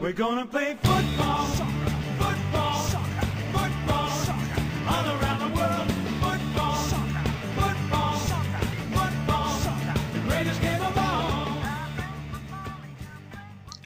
We're gonna play football, football, football, all around the world. Football, football, football, the greatest game of all.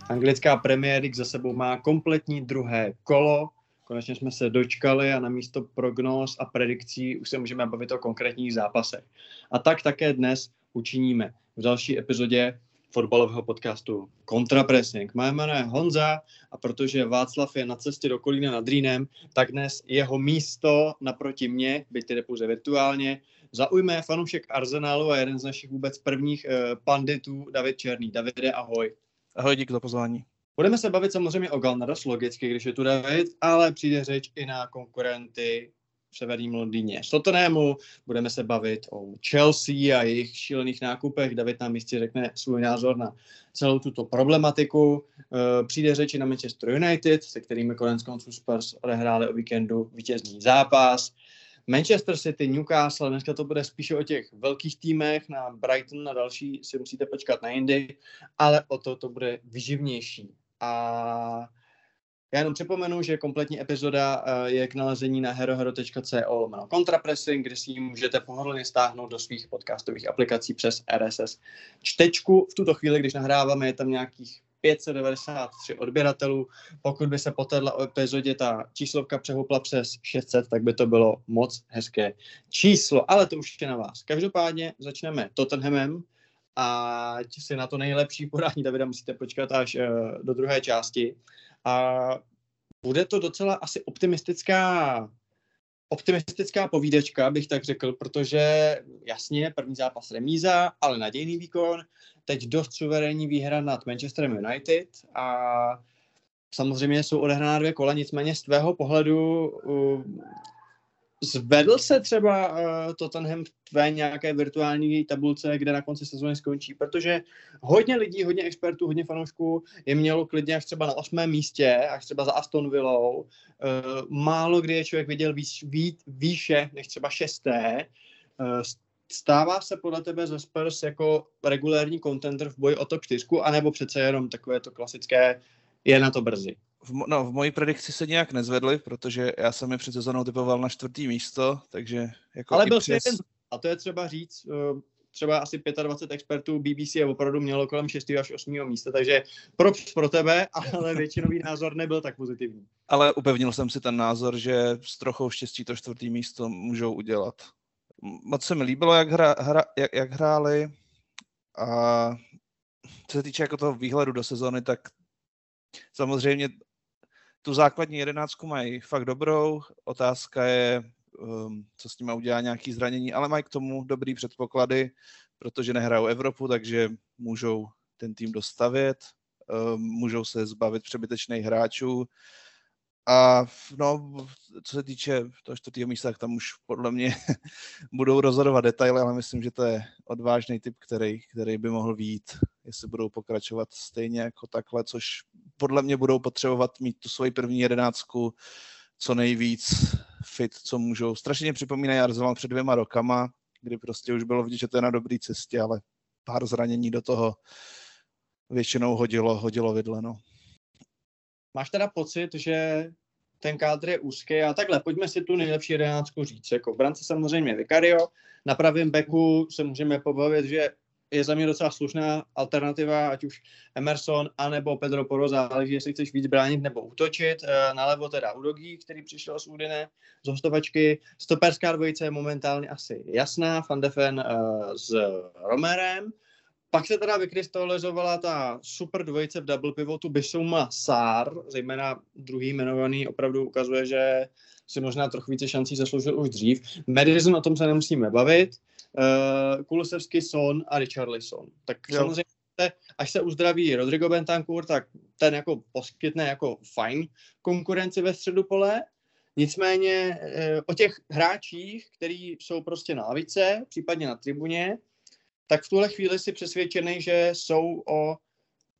Anglická Premier League za sebou má kompletní druhé kolo. Konečně jsme se dočkali a na místo prognóz a predikcí už se můžeme bavit o konkrétních zápasech. A tak také dnes učiníme v další epizodě fotbalového podcastu Contrapressing. Moje jméno je Honza a protože Václav je na cestě do Kolína nad Rýnem, tak dnes jeho místo naproti mně, byť tedy pouze virtuálně, zaujme fanoušek Arsenalu a jeden z našich vůbec prvních eh, panditů, David Černý. Davide, ahoj. Ahoj, díky za pozvání. Budeme se bavit samozřejmě o Galnaros, logicky, když je tu David, ale přijde řeč i na konkurenty v severním Londýně. Tottenhamu budeme se bavit o Chelsea a jejich šílených nákupech. David nám jistě řekne svůj názor na celou tuto problematiku. Eh, Přijde řeč i na Manchester United, se kterými konec konců Spurs odehráli o víkendu vítězný zápas. Manchester City, Newcastle, dneska to bude spíše o těch velkých týmech, na Brighton a další si musíte počkat na jindy, ale o to to bude vyživnější. A já jenom připomenu, že kompletní epizoda eh, je k nalezení na herohero.co lomeno contrapressing, kde si ji můžete pohodlně stáhnout do svých podcastových aplikací přes RSS čtečku. V tuto chvíli, když nahráváme, je tam nějakých 593 odběratelů. Pokud by se po této epizodě ta číslovka přehoupla přes 600, tak by to bylo moc hezké číslo, ale to už je na vás. Každopádně začneme Tottenhamem a si na to nejlepší podání Davida musíte počkat až uh, do druhé části. A bude to docela asi optimistická optimistická povídečka, bych tak řekl, protože jasně, první zápas remíza, ale nadějný výkon, teď dost suverénní výhra nad Manchesterem United a samozřejmě jsou odehrána dvě kola, nicméně z tvého pohledu Zvedl se třeba uh, Tottenham v tvé nějaké virtuální tabulce, kde na konci sezóny skončí, protože hodně lidí, hodně expertů, hodně fanoušků je mělo klidně až třeba na osmém místě, až třeba za Aston Villou. Uh, málo kdy je člověk viděl výš, vý, výše než třeba šesté. Uh, stává se podle tebe ze Spurs jako regulární contender v boji o top 4, anebo přece jenom takové to klasické je na to brzy? V, no, v mojí predikci se nějak nezvedli, protože já jsem je před sezónou typoval na čtvrtý místo, takže jako Ale byl přes... jeden, a to je třeba říct, eh, třeba asi 25 expertů BBC je opravdu mělo kolem 6. až 8. místa, takže pro, pro tebe, ale většinový názor nebyl tak pozitivní. Ale upevnil jsem si ten názor, že s trochou štěstí to čtvrtý místo můžou udělat. Moc se mi líbilo, jak, hra, hra, jak, jak hráli a co se týče jako toho výhledu do sezóny, tak samozřejmě tu základní jedenáctku mají fakt dobrou. Otázka je, um, co s nimi udělá nějaký zranění, ale mají k tomu dobrý předpoklady, protože nehrajou Evropu, takže můžou ten tým dostavět, um, můžou se zbavit přebytečných hráčů. A no, co se týče toho čtvrtého místa, tak tam už podle mě budou rozhodovat detaily, ale myslím, že to je odvážný typ, který, který by mohl výjít, jestli budou pokračovat stejně jako takhle, což podle mě budou potřebovat mít tu svoji první jedenáctku co nejvíc fit, co můžou. Strašně připomínají Arsenal před dvěma rokama, kdy prostě už bylo vidět, že to je na dobré cestě, ale pár zranění do toho většinou hodilo, hodilo vidle, no. Máš teda pocit, že ten kádr je úzký a takhle, pojďme si tu nejlepší jedenáctku říct. Jako v brance samozřejmě Vicario, na pravém beku se můžeme pobavit, že je za mě docela slušná alternativa, ať už Emerson, anebo Pedro Poro, záleží, jestli chceš víc bránit nebo útočit. Eh, Nalevo teda Udogi, který přišel z Udine, z hostovačky. Stoperská dvojice je momentálně asi jasná, Van de Ven eh, s Romerem. Pak se teda vykrystalizovala ta super dvojice v double pivotu Bissouma Sár, zejména druhý jmenovaný opravdu ukazuje, že si možná trochu více šancí zasloužil už dřív. Madison, o tom se nemusíme bavit. Uh, Kulusevský, Son a Richarlison. Tak Jo. samozřejmě, až se uzdraví Rodrigo Bentancur, tak ten jako poskytne jako fajn konkurenci ve středu pole. Nicméně uh, o těch hráčích, kteří jsou prostě na lavice, případně na tribuně, tak v tuhle chvíli si přesvědčený, že jsou o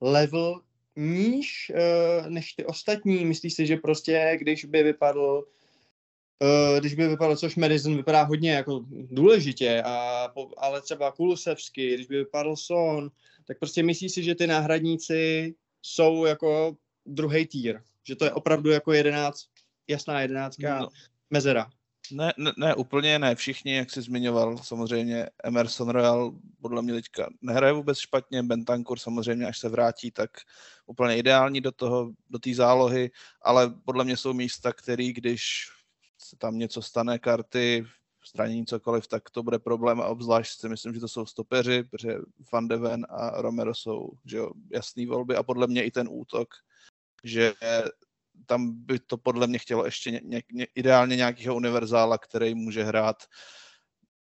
level níž uh, než ty ostatní. Myslíš si, že prostě, když by vypadl Uh, když by vypadal, což Madison vypadá hodně jako důležitě, a, ale třeba Kulusevsky, když by vypadl Son, tak prostě myslíš si, že ty náhradníci jsou jako druhý týr, že to je opravdu jako jedenáct, jasná jedenáctka No. mezera. Ne, ne, ne, úplně ne. Všichni, jak jsi zmiňoval, samozřejmě Emerson Royal podle mě teďka nehraje vůbec špatně, Bentancur samozřejmě, až se vrátí, tak úplně ideální do toho, do té zálohy, ale podle mě jsou místa, který, když se tam něco stane, karty, zranění cokoliv, tak to bude problém. A obzvlášť si myslím, že to jsou stopeři, protože Van de Ven a Romero jsou že jo, jasný volby. A podle mě i ten útok, že tam by to podle mě chtělo ještě ně, ně, ně, ideálně nějakého univerzála, který může hrát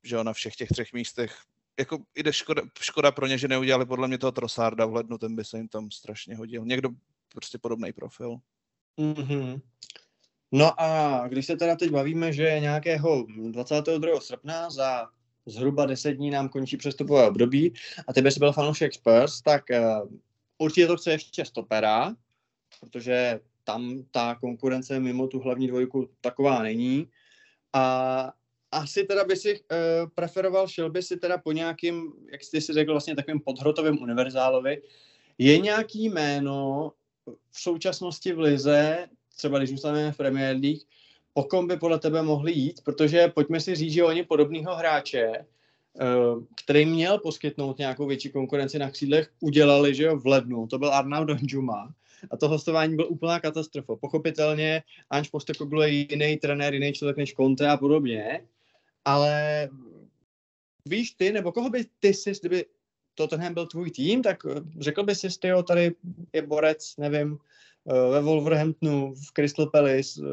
že jo, na všech těch třech místech. Jako jde škoda, škoda pro ně, že neudělali podle mě toho Trosarda v lednu, ten by se jim tam strašně hodil. Někdo prostě podobný profil. Mm-hmm. No a když se teda teď bavíme, že nějakého 22. srpna za zhruba 10 dní nám končí přestupové období a ty bys byl fanoušek Spurs, tak uh, určitě to chce ještě stopera, protože tam ta konkurence mimo tu hlavní dvojku taková není. A asi teda by si uh, preferoval, šel by si teda po nějakým, jak jsi si řekl, vlastně takovým podhrotovým univerzálovi. Je nějaký jméno v současnosti v Lize, třeba když zůstaneme v Premier League, po kom by podle tebe mohli jít? Protože pojďme si říct, že oni podobného hráče, uh, který měl poskytnout nějakou větší konkurenci na křídlech, udělali, že jo, v lednu. To byl Arnaud Donjuma a to hostování byl úplná katastrofa. Pochopitelně Ange Postecoglou je jiný trenér, jiný člověk než Conte a podobně, ale víš ty, nebo koho by ty si, kdyby Tottenham byl tvůj tým, tak eh, řekl by si, tyjo, tady je borec, nevím, eh, ve Wolverhamptonu, v Crystal Palace, eh,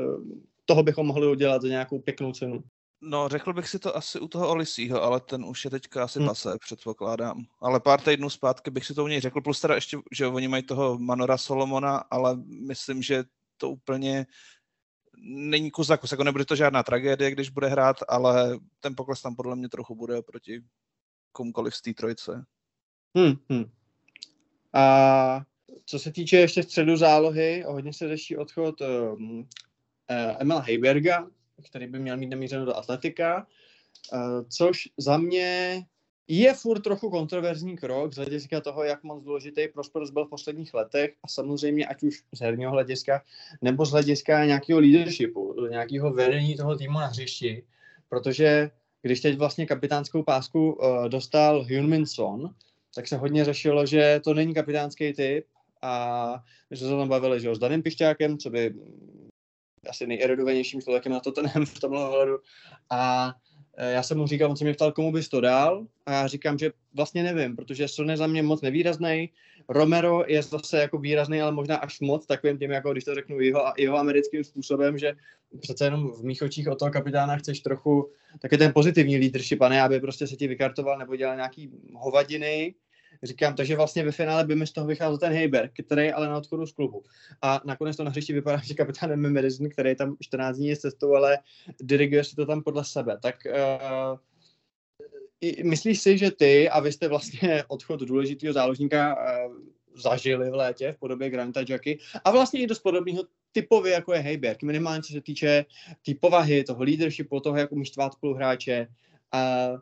toho bychom mohli udělat za nějakou pěknou cenu. No, řekl bych si to asi u toho Olisího, ale ten už je teďka asi Hmm. hmm. pase, předpokládám. Ale pár týdnů zpátky bych si to u něj řekl, plus teda ještě, že oni mají toho Manora Solomona, ale myslím, že to úplně není kus za kus, jako nebude to žádná tragédie, když bude hrát, ale ten pokles tam podle mě trochu bude proti komukoliv z té trojce. Hmm, hmm. A co se týče ještě středu zálohy, hodně se řeší odchod um, uh, Emila Heiberga, který by měl mít namířeno do Atletika, uh, což za mě je furt trochu kontroverzní krok z hlediska toho, jak moc důležitý pro byl v posledních letech a samozřejmě ať už z herního hlediska nebo z hlediska nějakého leadershipu, nějakého vedení toho týmu na hřišti, protože když teď vlastně kapitánskou pásku uh, dostal Hyun-Min Son, tak se hodně řešilo, že to není kapitánský typ a my jsme se tam bavili, že jo, s Danem Pišťákem, co by asi nejeredovanějším člověkem na to ten v tomhle ohledu. A e, já jsem mu říkal, on se mě ptal, komu bys to dal a já říkám, že vlastně nevím, protože Son je za mě moc nevýrazný, Romero je zase jako výrazný, ale možná až moc takovým tím, jako když to řeknu jeho, jeho americkým způsobem, že přece jenom v mých očích od toho kapitána chceš trochu taky ten pozitivní leadership, a ne aby prostě se ti vykartoval nebo dělal nějaký hovadiny. Říkám, takže vlastně ve finále by mi z toho vycházel ten Heiberg, který je ale na odchodu z klubu. A nakonec to na hřišti vypadá, že kapitán Madison, který tam 14 dní je cestou, ale diriguje si to tam podle sebe. Tak uh, myslíš si, že ty, a vy jste vlastně odchod důležitého záložníka uh, zažili v létě v podobě Granta Jacky a vlastně i dost podobného typově, jako je Heiberg, minimálně co se týče té tý povahy, toho leadershipu, toho, jak umíš tvát spoluhráče. Uh,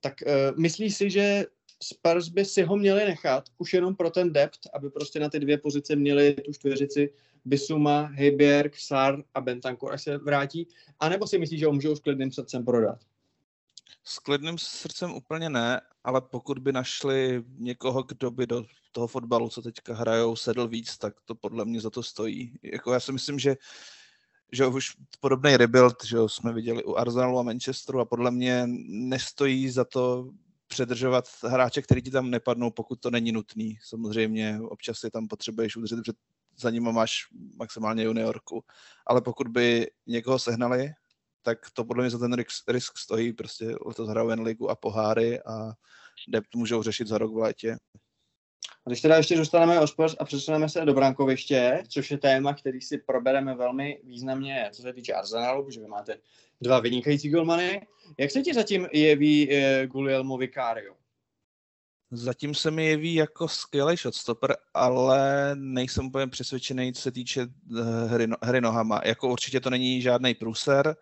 tak uh, myslíš si, že Spurs by si ho měli nechat už jenom pro ten depth, aby prostě na ty dvě pozice měli tu čtveřici Bisuma, Heiberg, Sar a Bentancur, až se vrátí? A nebo si myslíš, že ho můžou s klidným srdcem prodat? S klidným srdcem úplně ne, ale pokud by našli někoho, kdo by do toho fotbalu, co teďka hrajou, sedl víc, tak to podle mě za to stojí. Jako já si myslím, že že už podobný rebuild, že jsme viděli u Arsenalu a Manchesteru a podle mě nestojí za to předržovat hráče, který ti tam nepadnou, pokud to není nutný. Samozřejmě občas je tam potřebuješ udržet, protože za ním máš maximálně juniorku. Ale pokud by někoho sehnali, tak to podle mě za ten risk, risk stojí. Prostě letos hrajou ligu a poháry a dept můžou řešit za rok v létě. A když teda ještě zůstaneme o Spurs a přesuneme se do brankoviště, což je téma, který si probereme velmi významně, co se týče Arsenalu, protože vy máte dva vynikající golmany. Jak se ti zatím jeví eh, Guglielmo Vicario? Zatím se mi jeví jako skvělý shotstopper, ale nejsem úplně přesvědčený, co se týče eh, hry, no, hry nohama. Jako určitě to není žádný průser,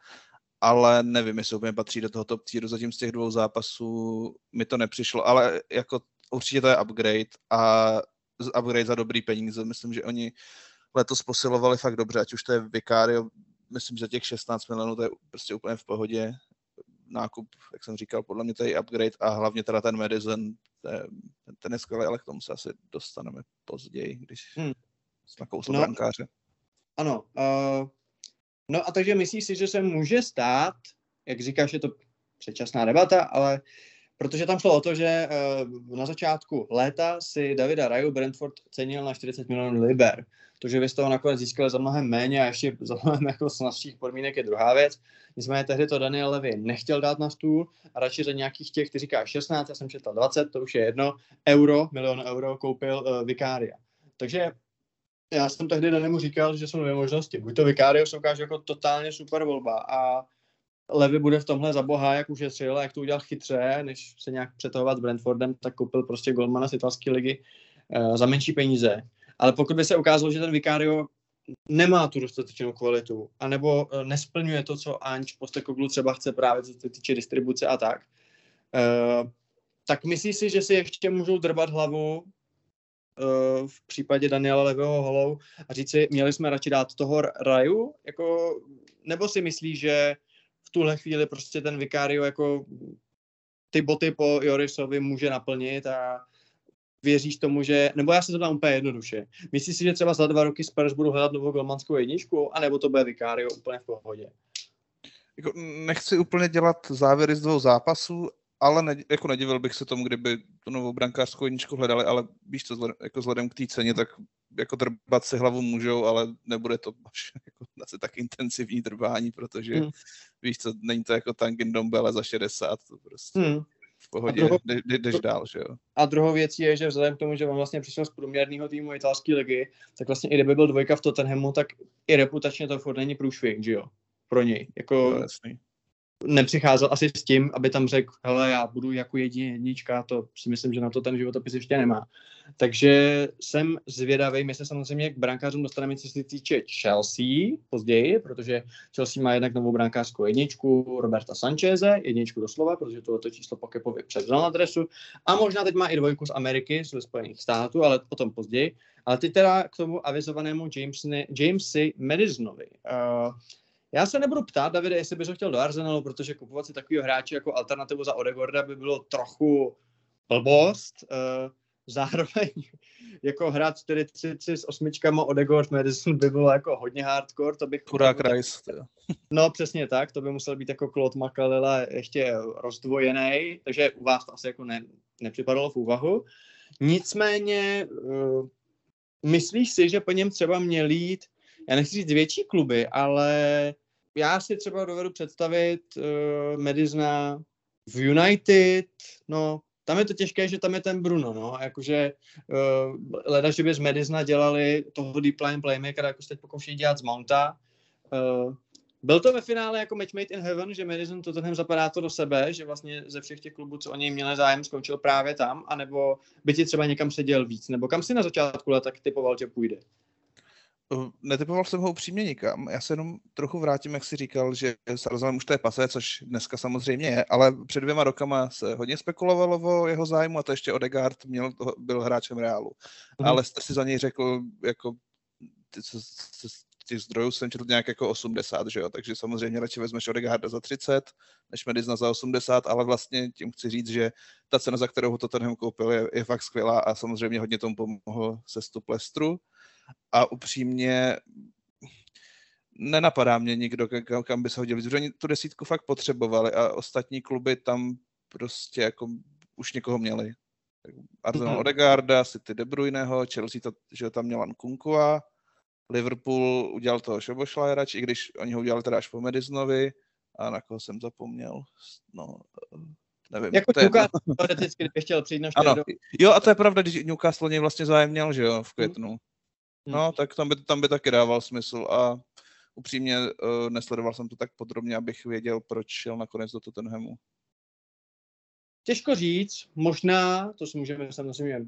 ale nevím, jestli úplně patří do toho top tieru. Zatím z těch dvou zápasů mi to nepřišlo, ale jako určitě to je upgrade a upgrade za dobrý peníze. Myslím, že oni letos posilovali fakt dobře, ať už to je Vicario, myslím, že těch 16 milionů to je prostě úplně v pohodě. Nákup, jak jsem říkal, podle mě to je upgrade a hlavně teda ten Madison, ten, ten je skvělý, ale k tomu se asi dostaneme později, když Hmm. kousli No. brankáře. Ano. Uh, no a takže myslíš si, že se může stát, jak říkáš, je to předčasná debata, ale protože tam šlo o to, že uh, na začátku léta si Davida Raju Brentford cenil na 40 milionů liber. To, že vy z toho nakonec získali za mnohem méně a ještě za mnohem jako snazších podmínek je druhá věc. Nicméně tehdy to Daniel Levy nechtěl dát na stůl a radši za nějakých těch, ty říká 16, já jsem četl 20, to už je jedno, euro, milion euro koupil uh, Vikária. Takže já jsem tehdy Danemu říkal, že jsou dvě možnosti. Buď to Vicario se ukáže jako totálně super volba a Levy bude v tomhle za boha, jak ušetřil a jak to udělal chytře, než se nějak přetahovat s Brentfordem, tak koupil prostě golmana z italské ligy uh, za menší peníze. Ale pokud by se ukázalo, že ten Vicario nemá tu dostatečnou kvalitu, anebo uh, nesplňuje to, co Anč Postekoglu třeba chce právě, co se týče distribuce a tak, uh, tak myslíš si, že si ještě můžou drbat hlavu eh, v případě Daniela Levého holou a říct si, měli jsme radši dát toho Raju, jako, nebo si myslíš, že tuhle chvíli prostě ten Vicario jako ty boty po Jorisovi může naplnit a věříš tomu, že, nebo já se to dám úplně jednoduše. Myslíš si, že třeba za dva roky Spurs budou hledat novou golmanskou jedničku, anebo to bude Vicario úplně v pohodě? Jako, nechci úplně dělat závěry z dvou zápasů, ale ne, jako nedivil bych se tomu, kdyby tu novou brankářskou jedničku hledali, ale víš co, vzhledem, jako vzhledem k té ceně, tak jako drbat si hlavu můžou, ale nebude to až jako asi tak intenzivní drbání, protože Hmm. víš co, není to jako Tangin Dombele za 60, to prostě Hmm. v pohodě, druhou- jde- jde- jdeš dál, že jo. A druhou věcí je, že vzhledem k tomu, že on vlastně přišel z průměrného týmu italské ligy, tak vlastně i kdyby byl dvojka v Tottenhamu, tak i reputačně to furt není průšvih, že jo? Pro něj. Jako je jasný. Nepřicházel asi s tím, aby tam řekl, hele, já budu jako jediný jednička, to si myslím, že na to ten životopis ještě nemá. Takže jsem zvědavý, my se samozřejmě k brankářům dostaneme, co se týče Chelsea později, protože Chelsea má jednak novou brankářskou jedničku Roberta Sancheze, jedničku doslova, protože tohoto číslo Pokepovi převzal na dresu, a možná teď má i dvojku z Ameriky, z Spojených států, ale potom později. Ale teď teda k tomu avizovanému Jamesne, Jamesi Madisonovi. Uh, já se nebudu ptát, Davide, jestli bys ho chtěl do Arsenalu, protože kupovat si takového hráče jako alternativu za Odegorda by bylo trochu blbost. Uh, zároveň jako hrát 43 s osmičkama Odegord Madison by bylo jako hodně hardcore, to bych... Chudák Rice. No přesně tak, to by musel být jako Claude Makalila ještě rozdvojený, takže u vás to asi jako ne, nepřipadalo v úvahu. Nicméně, uh, myslíš si, že po něm třeba měl jít, já nechci říct větší kluby, ale já si třeba dovedu představit uh, Medizna v United, no, tam je to těžké, že tam je ten Bruno, no, jakože uh, leda, že by z Medizna dělali toho deep line playmakera, jako se teď pokouší dělat z Mounta. Uh, byl to ve finále jako match made in heaven, že Madison Tottenham zapadá to do sebe, že vlastně ze všech těch klubů, co o něj měli zájem, skončil právě tam, anebo by ti třeba někam seděl víc, nebo kam si na začátku leta tak typoval, že půjde? Uh, Netypoval jsem ho upřímně nikam. Já se jenom trochu vrátím, jak jsi říkal, že s Arsenalem už to je pasé, což dneska samozřejmě je, ale před dvěma rokama se hodně spekulovalo o jeho zájmu a to ještě Odegaard měl, byl hráčem Reálu. Mhm. Ale jste si za něj řekl, jako ty, co, co, těch zdrojů jsem četl nějak jako 80, že jo, takže samozřejmě radši vezmeš Odegaarda za 30, než Medizna za 80, ale vlastně tím chci říct, že ta cena, za kterou ho Tottenham koupil, je, je fakt skvělá a samozřejmě hodně tomu pomohl sestup Lestru a upřímně nenapadá mě nikdo, kam, kam by se hodil víc, protože oni tu desítku fakt potřebovali a ostatní kluby tam prostě jako už někoho měli. Arsenal Mhm. Odegaarda, City De Bruyneho, Chelsea to, že tam měl Kunkua, Liverpool udělal toho Šobošlajera, i když oni ho udělali teda až po Medisonovi a na koho jsem zapomněl, no, nevím. Jako to. Newcastle, teoreticky, kdyby chtěl přijít na Ano, jo a to je pravda, když Newcastle něj vlastně zájem měl, že jo, v květnu. Hmm. No, tak tam by, tam by taky dával smysl a upřímně uh, nesledoval jsem to tak podrobně, abych věděl, proč šel nakonec do Tottenhamu. Těžko říct, možná, to si můžeme samozřejmě,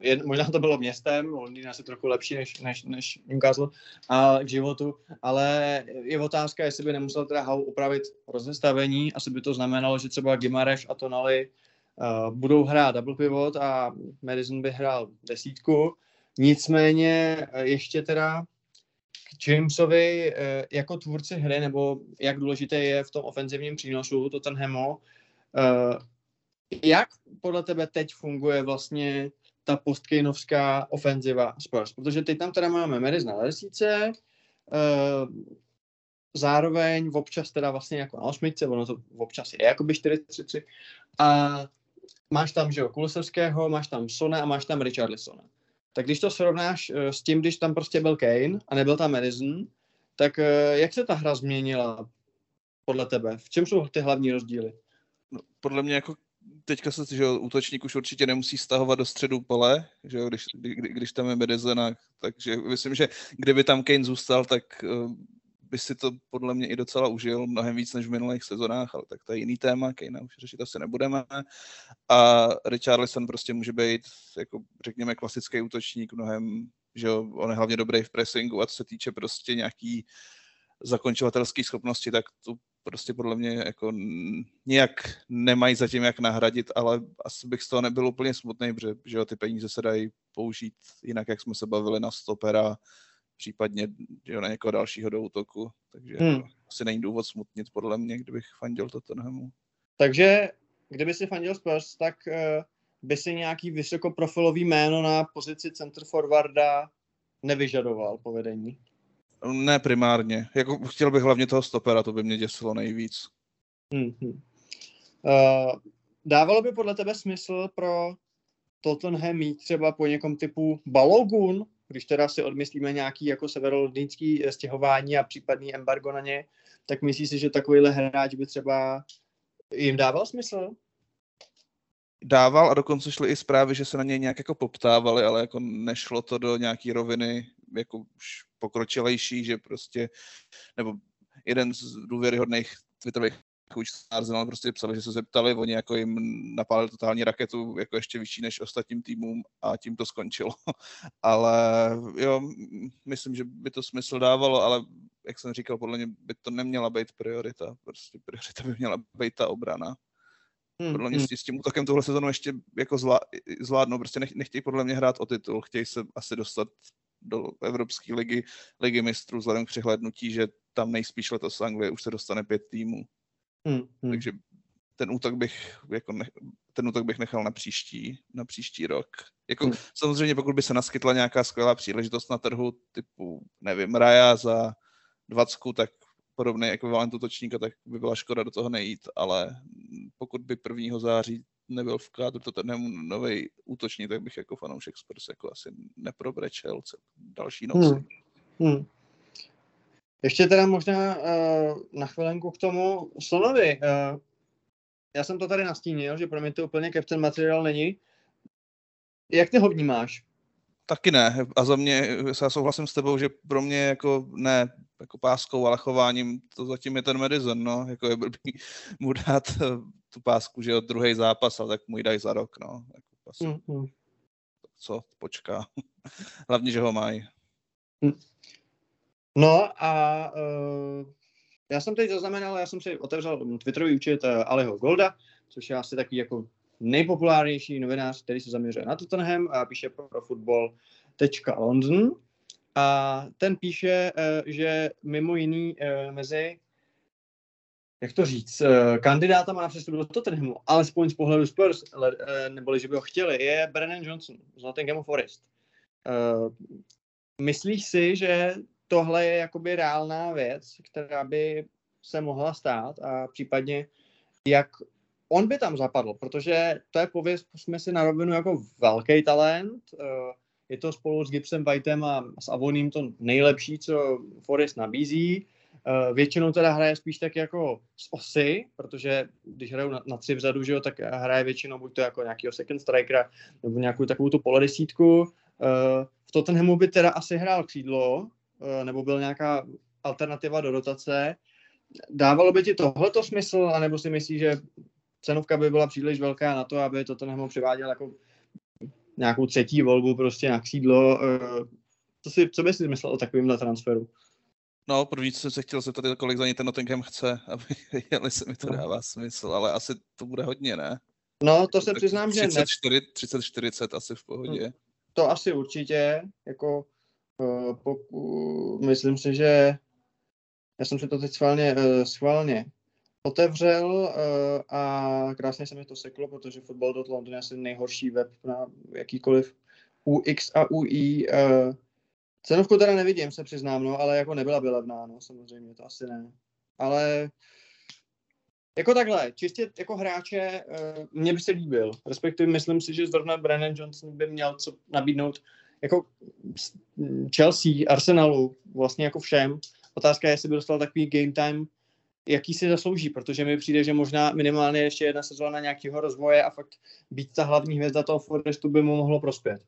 je, možná to bylo městem, Londýn asi trochu lepší než, než, než Newcastle a k životu, ale je otázka, jestli by nemusel teda Hau upravit rozestavení, asi by to znamenalo, že třeba Gimareš a Tonali uh, budou hrát double pivot a Madison by hrál desítku, nicméně eh, ještě teda Jamesovi eh, jako tvůrci hry, nebo jak důležité je v tom ofenzivním přínosu Tottenhamu. Eh, jak podle tebe teď funguje vlastně ta postkejnovská ofenziva Spurs? Protože teď tam teda máme Meris na lesíce, zároveň občas teda vlastně jako na osmičce, ono to občas je jakoby 4-3-3 a máš tam, že jo, Kulusevského, máš tam Sona a máš tam Richarlisona. Tak když to srovnáš uh, s tím, když tam prostě byl Kane a nebyl tam Madison, tak uh, jak se ta hra změnila podle tebe? V čem jsou ty hlavní rozdíly? No, podle mě jako teďka se, že útočník už určitě nemusí stahovat do středu pole, že jo, když, kdy, když tam je Madison, takže myslím, že kdyby tam Kane zůstal, tak uh, by si to podle mě i docela užil mnohem víc než v minulých sezonách, ale tak to je jiný téma, Kejna už řešit asi nebudeme. A Richarlison prostě může být, jako řekněme, klasický útočník mnohem, že jo, on je hlavně dobrý v pressingu a co se týče prostě nějaký zakončovatelské schopnosti, tak to prostě podle mě jako nějak nemají zatím jak nahradit, ale asi bych z toho nebyl úplně smutný, protože že jo, ty peníze se dají použít jinak, jak jsme se bavili na stopera, případně jo, na někoho dalšího do útoku, takže hmm. asi není důvod smutnit podle mě, kdybych fandil Tottenhamu. Takže kdyby si fandil Spurs, tak uh, by si nějaký vysokoprofilový jméno na pozici center forwarda nevyžadoval povedení? Ne primárně. Jako chtěl bych hlavně toho stopera, to by mě děsilo nejvíc. Hmm. Uh, dávalo by podle tebe smysl pro Tottenham mít třeba po někom typu Balogun, když teda si odmyslíme nějaký jako severolondýnský stěhování a případný embargo na ně, tak myslíš si, že takovýhle hráč by třeba jim dával smysl? Dával a dokonce šly i zprávy, že se na něj nějak jako poptávali, ale jako nešlo to do nějaký roviny jako už pokročilejší, že prostě, nebo jeden z důvěryhodných twitterových už Arsenal prostě psali, že se zeptali, oni jako jim napálili totální raketu jako ještě vyšší než ostatním týmům a tím to skončilo. ale jo, myslím, že by to smysl dávalo, ale jak jsem říkal, podle mě by to neměla být priorita. Prostě priorita by měla být ta obrana. Hmm, podle mě hmm. s tím útokem tohle sezonu ještě jako zvlá, zvládnou, prostě nech, nechtějí podle mě hrát o titul, chtějí se asi dostat do Evropské ligy, ligy mistrů, vzhledem k přihlednutí, že tam nejspíš letos Anglie už se dostane pět týmů. Hmm, hmm. Takže ten útok bych jako ne, ten útok bych nechal na příští, na příští rok. Jako, hmm. Samozřejmě, pokud by se naskytla nějaká skvělá příležitost na trhu, typu, nevím, Raja za 20, tak podobný ekvivalent útočníka, tak by byla škoda do toho nejít, ale pokud by 1. září nebyl v kádru to ten nový útočník, tak bych jako fanoušek Spurs jako asi neprobrečel další noci. Hmm. Hmm. Ještě teda možná uh, na chvilenku k tomu Slonovi. Uh, já jsem to tady nastínil, že pro mě to úplně captain materiál není. Jak ty ho vnímáš? Taky ne. A za mě, já souhlasím s tebou, že pro mě jako ne jako páskou, ale chováním to zatím je ten Madison, no. Jako je blbý mu dát eh, tu pásku, že jo, druhý zápas, ale tak mu ji dají za rok, no. Jako mm-hmm. Co, počká. Hlavně, že ho mají. Mm. No a uh, já jsem teď zaznamenal, já jsem si otevřel Twitterový účet uh, Aliho Golda, což je asi takový jako nejpopulárnější novinář, který se zaměřuje na Tottenham a píše pro football.london. A ten píše, uh, že mimo jiný mezi jak to říct, kandidátama na přestup do Tottenhamu, alespoň z pohledu Spurs, neboli že by ho chtěli, je Brennan Johnson z Nottinghamu Forest. Myslíš si, že tohle je jakoby reálná věc, která by se mohla stát a případně jak on by tam zapadl, protože to je pověst, jsme si na rovinu jako velký talent, eh, je to spolu s Gibsem Whiteem a s Avoním to nejlepší, co Forest nabízí. Eh, většinou teda hraje spíš tak jako z osy, protože když hrajou na, na tři vzadu, že jo, tak hraje většinou buď to jako nějakého second strikera, nebo nějakou takovou tu polodesítku. Eh, v Tottenhamu by teda asi hrál křídlo, nebo byl nějaká alternativa do dotace. Dávalo by ti tohleto smysl, anebo si myslíš, že cenovka by byla příliš velká na to, aby to nemohl převáděl jako nějakou třetí volbu prostě na křídlo. Eh, co, si, co bys si myslel o takovémhle transferu? No, první, co jsem se chtěl zeptat, je, kolik za ně ten Nottingham chce, aby jeli se mi to no. dává smysl, ale asi to bude hodně, ne? No, to se přiznám, 30, že ne. 30-40 asi v pohodě. To asi určitě, jako poku, myslím si, že já jsem si to teď schválně, uh, schválně otevřel uh, a krásně se mi to seklo, protože Football.London je asi nejhorší web na jakýkoliv UX a UI. Cenovku teda nevidím, se přiznám, no, ale jako nebyla by levná, no, samozřejmě, to asi ne. Ale jako takhle, čistě jako hráče mě by se líbil. Respektive myslím si, že zrovna Brennan Johnson by měl co nabídnout jako Chelsea, Arsenalu, vlastně jako všem. Otázka je, jestli by dostal takový game time, jaký si zaslouží, protože mi přijde, že možná minimálně ještě jedna sezóna nějakého rozvoje a fakt být ta hlavní hvězda toho Forestu by mu mohlo prospět.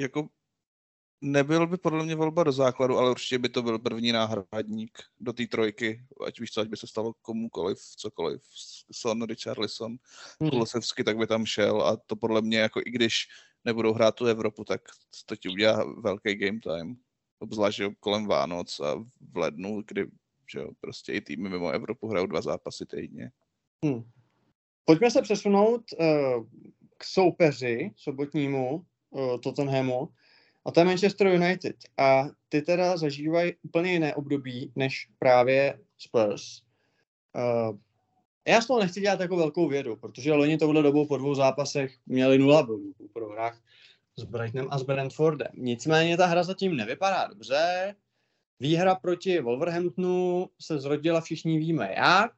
Jako nebyl by podle mě volba do základu, ale určitě by to byl první náhradník do té trojky, ať víš co, ať by se stalo komukoliv, cokoliv, Son, Richarlison, hmm. Kulosevsky, tak by tam šel a to podle mě, jako i když nebudou hrát tu Evropu, tak to ti udělá velký game time. Obzvlášť že kolem Vánoc a v lednu, kdy že jo, prostě i týmy mimo Evropu hrajou dva zápasy týdně. Hmm. Pojďme se přesunout uh, k soupeři sobotnímu uh, Tottenhamu a to je Manchester United. A ty teda zažívají úplně jiné období než právě Spurs. Uh, já z toho nechci dělat jako velkou vědu, protože loni touhle dobou po dvou zápasech měli nula bodů po prohrách s Brightonem a s Brentfordem. Nicméně ta hra zatím nevypadá dobře. Výhra proti Wolverhamptonu se zrodila, všichni víme jak.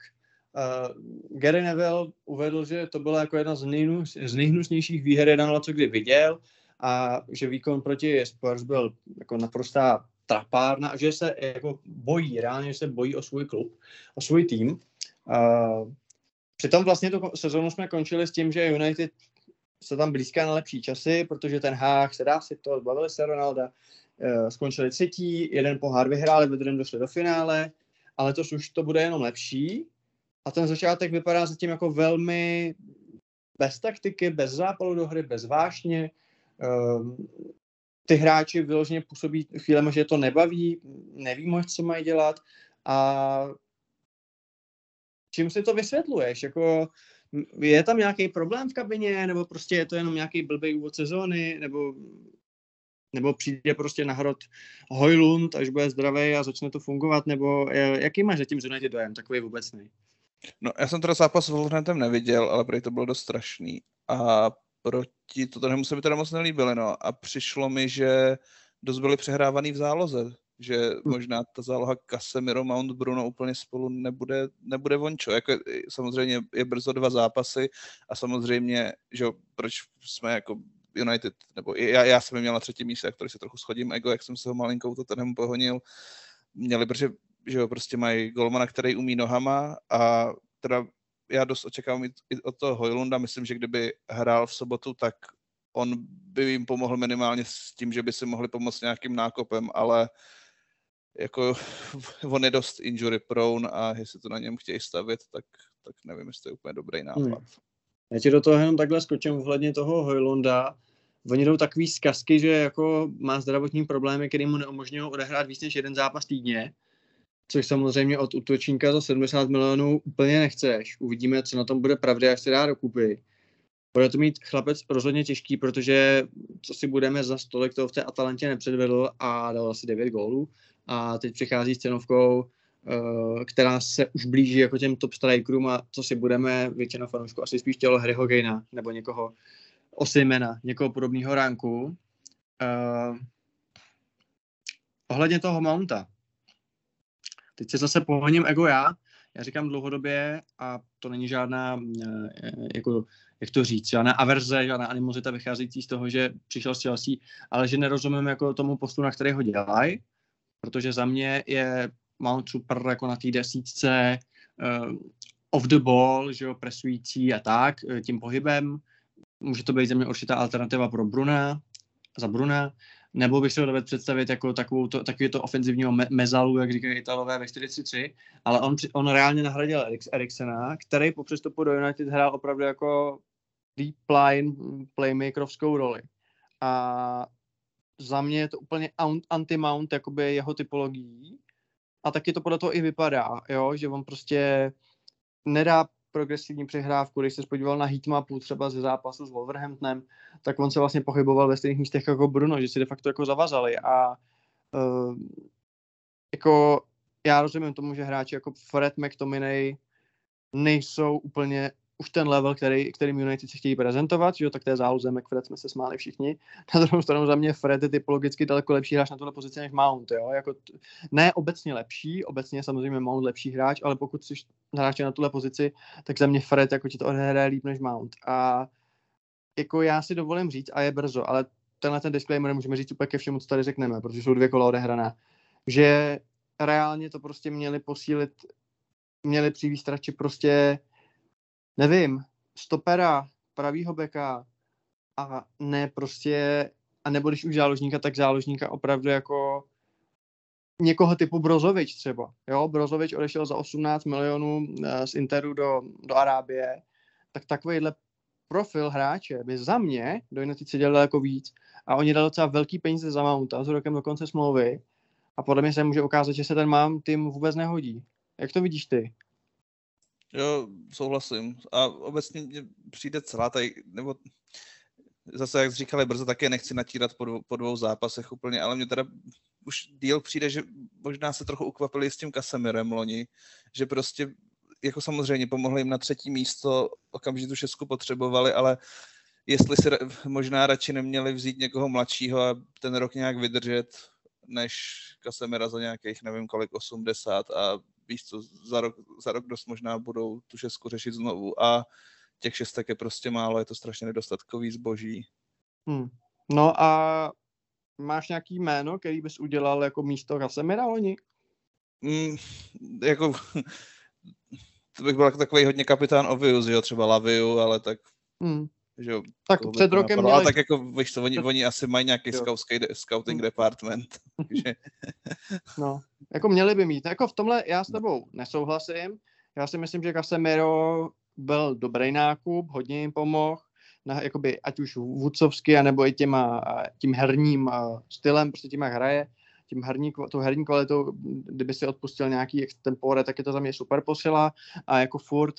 Uh, Gary Neville uvedl, že to byla jako jedna z, nejnus, z nejhnusnějších výher, jedna co kdy viděl a že výkon proti Spurs byl jako naprostá trapárna a že se jako bojí, reálně že se bojí o svůj klub, o svůj tým. Uh, přitom vlastně tu sezónu jsme končili s tím, že United se tam blízká na lepší časy, protože ten Hách se dá si to, zbavili se Ronalda, uh, skončili třetí, jeden pohár vyhráli, ve druhém došli do finále, ale to už to bude jenom lepší. A ten začátek vypadá zatím jako velmi bez taktiky, bez zápalu do hry, bez vášně. Uh, ty hráči vyloženě působí chvílemi, že to nebaví, neví moc, co mají dělat a čím si to vysvětluješ? Jako, je tam nějaký problém v kabině, nebo prostě je to jenom nějaký blbý úvod sezóny, nebo, nebo přijde prostě na hrot Hojlund, až bude zdravý a začne to fungovat, nebo jaký máš zatím z dojem, takový vůbec nej? No, já jsem teda zápas s Wolverhamptonem neviděl, ale prý to bylo dost strašný. A proti Tottenhamu se mi teda moc nelíbily, no. A přišlo mi, že dost byli přehrávaný v záloze, že možná ta záloha Casemiro, Mount, Bruno úplně spolu nebude, nebude vončo. Jako, samozřejmě je brzo dva zápasy a samozřejmě, že proč jsme jako United, nebo já, já jsem měl na třetím místě, který se trochu schodím ego, jak jsem se ho malinkou to ten pohonil, měli, protože že jo, prostě mají golmana, který umí nohama a teda já dost očekávám i od toho Hojlunda, myslím, že kdyby hrál v sobotu, tak on by jim pomohl minimálně s tím, že by si mohli pomoct nějakým nákopem, ale jako on je dost injury prone a jestli to na něm chtějí stavit, tak, tak nevím, jestli to je úplně dobrý nápad. Hmm. Já ti do toho jenom takhle skočím ohledně toho Hojlunda. Oni jdou takový zkazky, že jako má zdravotní problémy, který mu neumožňují odehrát víc než jeden zápas týdně, což samozřejmě od útočníka za 70 milionů úplně nechceš. Uvidíme, co na tom bude pravda, až se dá dokupy. Bude to mít chlapec rozhodně těžký, protože co si budeme za stolik toho v té Atalantě nepředvedl a dal asi 9 gólů a teď přichází s cenovkou, uh, která se už blíží jako těm top strikerům a co si budeme, většina fanoušků asi spíš chtělo Harryho Gaina nebo někoho Osimena, někoho podobného ránku. Uh, ohledně toho Mounta. Teď se zase pohoním ego já. Já říkám dlouhodobě a to není žádná, uh, jako, jak to říct, žádná averze, žádná animozita vycházející z toho, že přišel z Chelsea, ale že nerozumím jako tomu postu, na který ho dělají protože za mě je Mount super jako na té desítce uh, off the ball, že jo, presující a tak, uh, tím pohybem. Může to být za mě určitá alternativa pro Bruna, za Bruna, nebo bych si ho dovedl představit jako takovou to, takový to ofenzivního me- mezalu, jak říkají Italové ve 43, ale on, on reálně nahradil Eriksena, který po přestupu do United hrál opravdu jako deep line playmakerovskou roli. A za mě je to úplně anti-mount jakoby jeho typologií. A taky to podle toho i vypadá, jo, že on prostě nedá progresivní přehrávku, když se podíval na heatmapu třeba ze zápasu s Wolverhamptonem, tak on se vlastně pochyboval ve stejných místech jako Bruno, že si de facto jako zavazali. A uh, jako já rozumím tomu, že hráči jako Fred McTominay nejsou úplně už ten level, který, kterým United si chtějí prezentovat, že jo, tak to je záloze McFred, jsme se smáli všichni. Na druhou stranu za mě Fred je typologicky daleko lepší hráč na tuhle pozici než Mount, jo, jako t- ne obecně lepší, obecně je samozřejmě Mount lepší hráč, ale pokud jsi hráče na tuhle pozici, tak za mě Fred jako ti to odehraje líp než Mount. A jako já si dovolím říct, a je brzo, ale tenhle ten disclaimer můžeme říct úplně ke všemu, co tady řekneme, protože jsou dvě kola odehraná, že reálně to prostě měli posílit, měli přivést prostě nevím, stopera, pravýho beka a ne prostě, a nebo když už záložníka, tak záložníka opravdu jako někoho typu Brozovič třeba. Jo, Brozovič odešel za 18 milionů eh, z Interu do, do Arábie, tak takovýhle profil hráče by za mě do United dělal jako víc a oni dali docela velký peníze za Mounta s rokem do konce smlouvy a podle mě se může ukázat, že se ten mám tým vůbec nehodí. Jak to vidíš ty? Jo, souhlasím. A obecně mně přijde celá tady, nebo zase, jak říkali, brzo také nechci natírat po dvou, po dvou zápasech úplně, ale mě teda už díl přijde, že možná se trochu ukvapili s tím Kasemirem loni, že prostě jako samozřejmě pomohli jim na třetí místo, okamžitě tu šestku potřebovali, ale jestli si možná radši neměli vzít někoho mladšího a ten rok nějak vydržet, než Kasemira za nějakých, nevím kolik, 80 a víš co, za rok, za rok dost možná budou tu šestku řešit znovu a těch šestek je prostě málo, je to strašně nedostatkový zboží. Hmm. No a máš nějaký jméno, který bys udělal jako místo Kasemira oni? Mm, jako, to bych byl takový hodně kapitán Ovius, jo, třeba Laviu, ale tak, Hmm. Že jo, Tak před to rokem napadlo. Ale měli... tak jako, víš co, oni, oni asi mají nějaký Jo. scouting, Hmm. department, takže No, jako měli by mít. Jako v tomhle já s tebou nesouhlasím. Já si myslím, že Casemiro byl dobrý nákup, hodně jim pomohl, na, jakoby, ať už vůdcovsky, anebo i těma, tím herním a, stylem, prostě tím, jak hraje, tím herní, tou herní kvalitou, kdyby si odpustil nějaký extempore, tak je to za mě super posila a jako furt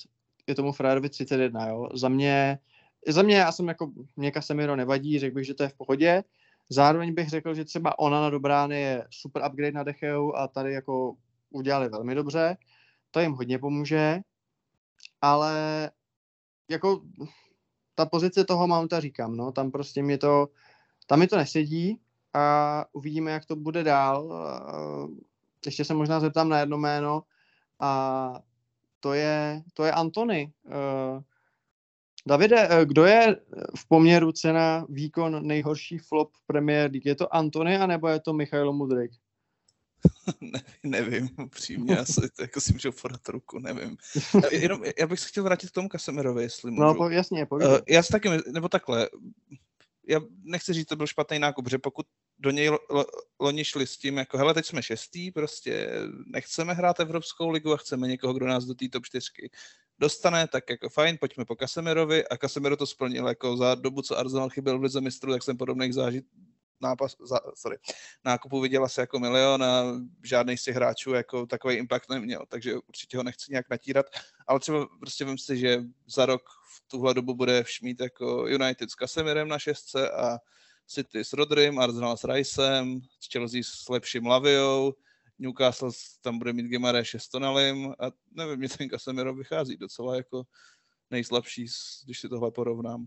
je tomu Frajerovi 31, jo. Za mě, za mě já jsem jako, mě Casemiro nevadí, řekl bych, že to je v pohodě, Zároveň bych řekl, že třeba ona na brány je super upgrade na Decheu a tady jako udělali velmi dobře. To jim hodně pomůže, ale jako ta pozice toho Mounta říkám, no, tam prostě mě to, tam mi to nesedí a uvidíme, jak to bude dál. Ještě se možná zeptám na jedno jméno a to je, to je Antony. Eh, Davide, eh, kdo je v poměru cena výkon nejhorší flop Premier League? Je to Antony, anebo je to Michailo Mudrik? ne, nevím, upřímně, asi jako si můžu podat ruku, nevím. Jenom, já bych se chtěl vrátit k tomu Kasemirovi, jestli můžu. No, po, jasně, povídej. Uh, já si taky, nebo takhle, já nechci říct, to byl špatný nákup, že pokud do něj lo, lo, loni šli s tím, jako hele, teď jsme šestý, prostě nechceme hrát Evropskou ligu a chceme někoho, kdo nás do té top 4 dostane, tak jako fajn, pojďme po Casemirovi a Casemiro to splnil, jako za dobu, co Arsenal chyběl v lize mistrů, tak jsem podobných zážit, nápas, za, sorry, nákupu viděl asi jako milion a žádný z těch hráčů jako takový impact neměl, takže určitě ho nechci nějak natírat, ale třeba prostě vím si, že za rok v tuhle dobu bude mít jako United s Casemirem na šestce a City s Rodrym, Arsenal s Ricem, Chelsea s lepším Laviou, Newcastle tam bude mít Gimareše s Tonalim a nevím, mě ten Casemiro vychází docela jako nejslabší, když si tohle porovnám.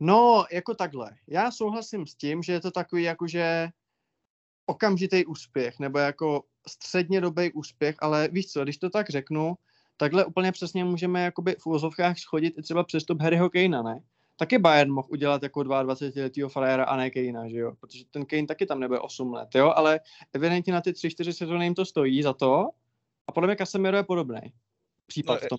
No, jako takhle. Já souhlasím s tím, že je to takový jakože okamžitý úspěch, nebo jako středně dobý úspěch, ale víš co, když to tak řeknu, takhle úplně přesně můžeme jakoby v úvozovkách schodit i třeba přestup Harryho Kanea, ne? Taky Bayern mohl udělat jako 22-letýho frajera a ne Kanea, že jo? Protože ten Kane taky tam nebude 8 let, jo? Ale evidentně na ty 3-4 sezóny jim to stojí za to a podle mě Casemiro je podobný. Případ No, v tom.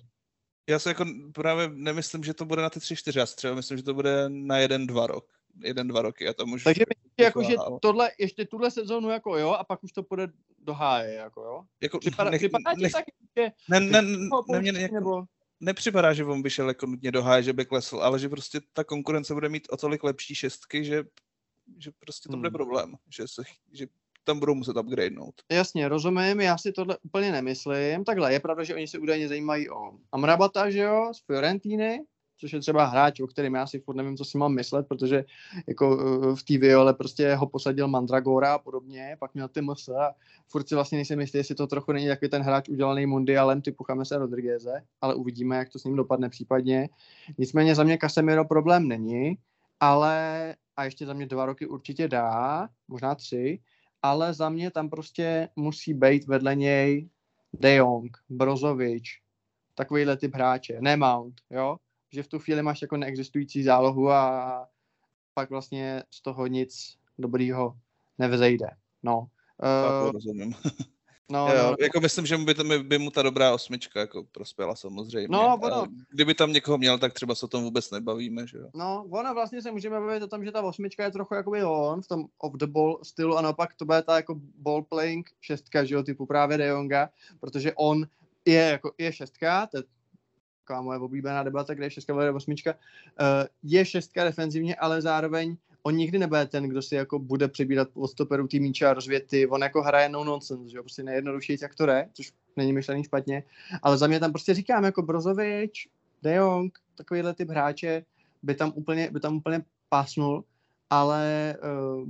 Já si jako právě nemyslím, že to bude na ty tři, čtyři, já si třeba myslím, že to bude na jeden, dva rok. Jeden, dva roky a tam už... Takže myslím, jako, že tohle, ještě tuhle sezónu jako jo, a pak už to půjde do háje, jako jo. jako, Připadá, nech- připadá ti nech- tak, že ne, ne, ho ne, mě pouští, jako, nebo... nepřipadá, že on by šel jako nutně do háje, že by klesl, ale že prostě ta konkurence bude mít o tolik lepší šestky, že, že prostě to bude Hmm. problém, že, se, že tam budou muset upgradenout. Jasně, rozumím, já si tohle úplně nemyslím. Takhle, je pravda, že oni se údajně zajímají o Amrabata, že jo, z Fiorentíny, což je třeba hráč, o kterém já si furt nevím, co si mám myslet, protože jako uh, v té viole prostě ho posadil Mandragora a podobně, pak měl ty MS a furt si vlastně nejsem jistý, jestli to trochu není takový ten hráč udělaný mundialem typu Chamese Rodrigueze, ale uvidíme, jak to s ním dopadne případně. Nicméně za mě Casemiro problém není, ale a ještě za mě dva roky určitě dá, možná tři, ale za mě tam prostě musí být vedle něj De Jong, Brozovič, takovýhle typ hráče, ne Mount, jo? Že v tu chvíli máš jako neexistující zálohu a pak vlastně z toho nic dobrýho nevzejde. No. Uh, Uh, rozumím. no, jo, no, no. jako myslím, že by, to, by mu ta dobrá osmička jako prospěla samozřejmě. No, ono. Kdyby tam někoho měl, tak třeba se o tom vůbec nebavíme, že jo. No, ono vlastně se můžeme bavit o tom, že ta osmička je trochu jakoby on v tom off the ball stylu a naopak to bude ta jako ball playing šestka, že jo, typu právě De Jonga, protože on je jako, je šestka, to je taková moje oblíbená debata, kde je šestka, bude osmička, uh, je šestka defenzivně, ale zároveň on nikdy nebude ten, kdo si jako bude přebírat od stoperu tý míče a rozvět ty, on jako hraje no nonsense, že jo, prostě nejjednodušší, jak to jde, což není myšlený špatně, ale za mě tam prostě říkám jako Brozovič, De Jong, takovýhle typ hráče by tam úplně, by tam úplně pásnul, ale uh,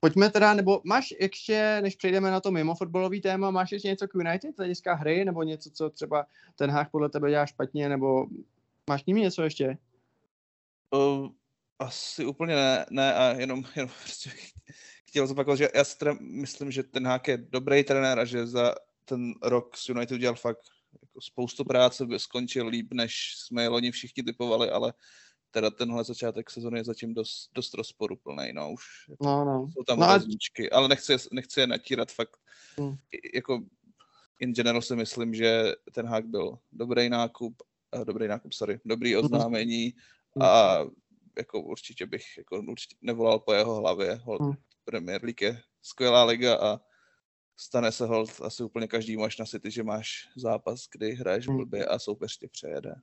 pojďme teda, nebo máš ještě, než přejdeme na to mimo fotbalový téma, máš ještě něco k United, hlediska hry, nebo něco, co třeba ten hák podle tebe dělá špatně, nebo máš k ním něco ještě? Uh, asi úplně ne, ne a jenom, jenom prostě chtěl zopakovat, že já si teda myslím, že ten Hák je dobrý trenér a že za ten rok s United udělal fakt jako spoustu práce, by skončil líp, než jsme loni všichni typovali, ale teda tenhle začátek sezóny je zatím dost, dost rozporuplný, no už jako, No, no. jsou tam No otazníčky, ale nechci, je- nechci je natírat fakt. Hmm. Jako in general si myslím, že ten hák byl dobrý nákup, eh, dobrý nákup, sorry, dobrý Mhm. oznámení Hmm. a jako určitě bych jako určitě nevolal po jeho hlavě. Hold, Hmm. Premier League je skvělá liga a stane se hold asi úplně každý až na City, že máš zápas, kdy hraješ Hmm. blbě a soupeř tě přejede.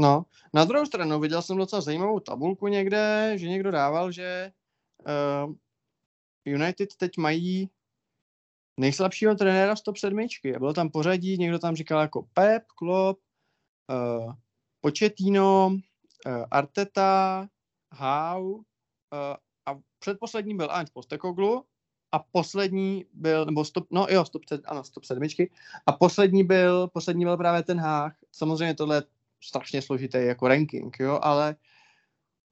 No, na druhou stranu viděl jsem docela zajímavou tabulku někde, že někdo dával, že uh, United teď mají nejslabšího trenéra z top sedmičky. A bylo tam pořadí, někdo tam říkal jako Pep, Klopp, uh, Pochettino, uh, Arteta, Howe uh, a předposlední byl Ange Postecoglou a poslední byl, nebo stop, no jo, stop, ano, stop sedmičky, a poslední byl, poslední byl právě ten Hách. Samozřejmě tohle strašně složitý jako ranking, jo, ale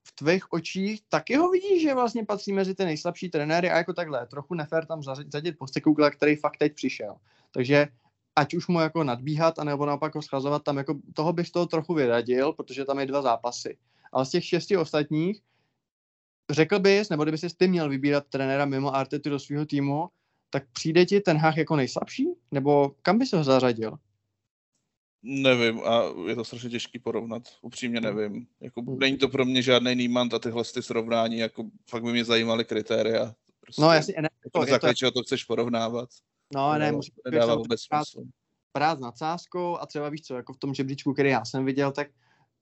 v tvých očích taky ho vidíš, že vlastně patří mezi ty nejslabší trenéry a jako takhle, trochu nefér tam zařadit Postekugla, který fakt teď přišel. Takže ať už mu jako nadbíhat, anebo naopak ho schazovat, tam jako toho bych toho trochu vyradil, protože tam je dva zápasy. Ale z těch šesti ostatních, řekl bys, nebo kdyby si ty měl vybírat trenéra mimo Artetu do svého týmu, tak přijde ti ten Hách jako nejslabší? Nebo kam bys ho zařadil? Nevím a je to strašně těžký porovnat. Upřímně nevím. Jako, Hmm. není to pro mě žádný nímant a tyhle ty srovnání, jako fakt by mě zajímaly kritéria. Prostě, No jasně, ne, Jako to, na je to, základě čeho to chceš porovnávat. no ne, Nedává- musí nedává vůbec brát- smysl. brát s nadsázkou a třeba víš co, jako v tom žebříčku, který já jsem viděl, tak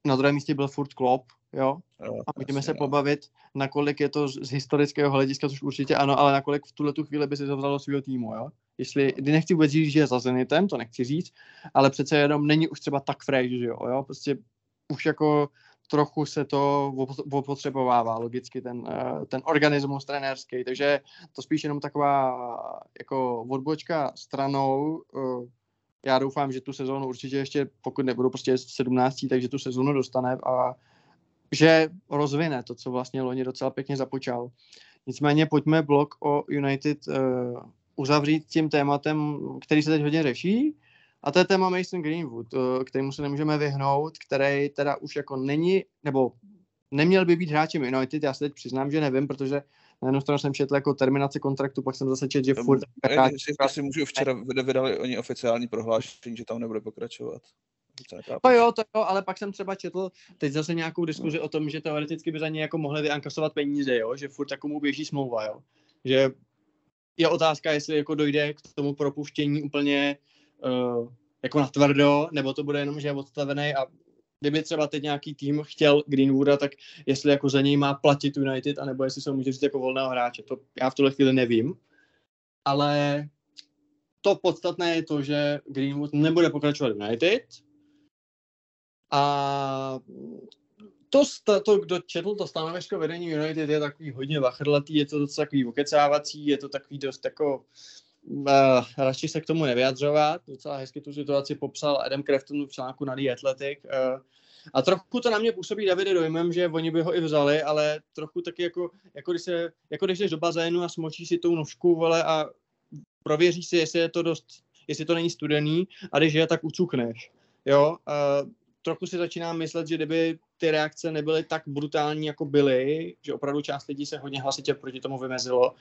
na druhém místě byl furt Klopp, jo, Jo, a můžeme se no. pobavit, nakolik je to z historického hlediska, což určitě ano, ale nakolik v tuhle tu chvíli by si to vzal do svého týmu, jo. Jestli, kdy nechci vůbec říct, že je za Zenitem, to nechci říct, ale přece jenom není už třeba tak fresh, že jo, jo? prostě už jako trochu se to opo- opotřebovává logicky ten, eh, ten organismus trenérský, takže to spíš jenom taková jako odbočka stranou. eh, Já doufám, že tu sezónu určitě ještě, pokud nebudou prostě 17, takže tu sezónu dostane a že rozvine to, co vlastně loni docela pěkně započal. Nicméně pojďme blok o United uh, uzavřít tím tématem, který se teď hodně řeší, a to je téma Mason Greenwood, uh, kterému se nemůžeme vyhnout, který teda už jako není, nebo neměl by být hráčem United, já se teď přiznám, že nevím, protože na jednu stranu jsem četl jako terminace kontraktu, pak jsem zase četl, že furt Já si, můžu včera vyda- vydali oni oficiální prohlášení, že tam nebude pokračovat. To jo, to jo, ale pak jsem třeba četl teď zase nějakou diskuzi o tom, že teoreticky by za ně jako mohli vyankasovat peníze, jo? že furt takovou běží smlouva, jo? že je otázka, jestli jako dojde k tomu propuštění úplně uh, jako natvrdo, nebo to bude jenom, že je odstavený a kdyby třeba teď nějaký tým chtěl Greenwooda, tak jestli jako za něj má platit United, anebo jestli se může říct jako volného hráče. To já v tuhle chvíli nevím, ale to podstatné je to, že Greenwood nebude pokračovat v United a to, to, kdo četl to stanovisko vedení United, je takový hodně vachrlatý, je to docela takový okecávací, je to takový dost jako uh, radši se k tomu nevyjadřovat. Docela hezky tu situaci popsal Adam Crafton v článku na The Athletic. Uh, a trochu to na mě působí Davide dojmem, že oni by ho i vzali, ale trochu taky jako, jako, když, se, jako když jdeš do bazénu a smočíš si tou nožku, vole, a prověříš si, jestli je to dost, jestli to není studený a když je, tak ucukneš. Jo, uh, trochu si začínám myslet, že kdyby ty reakce nebyly tak brutální, jako byly, že opravdu část lidí se hodně hlasitě proti tomu vymezilo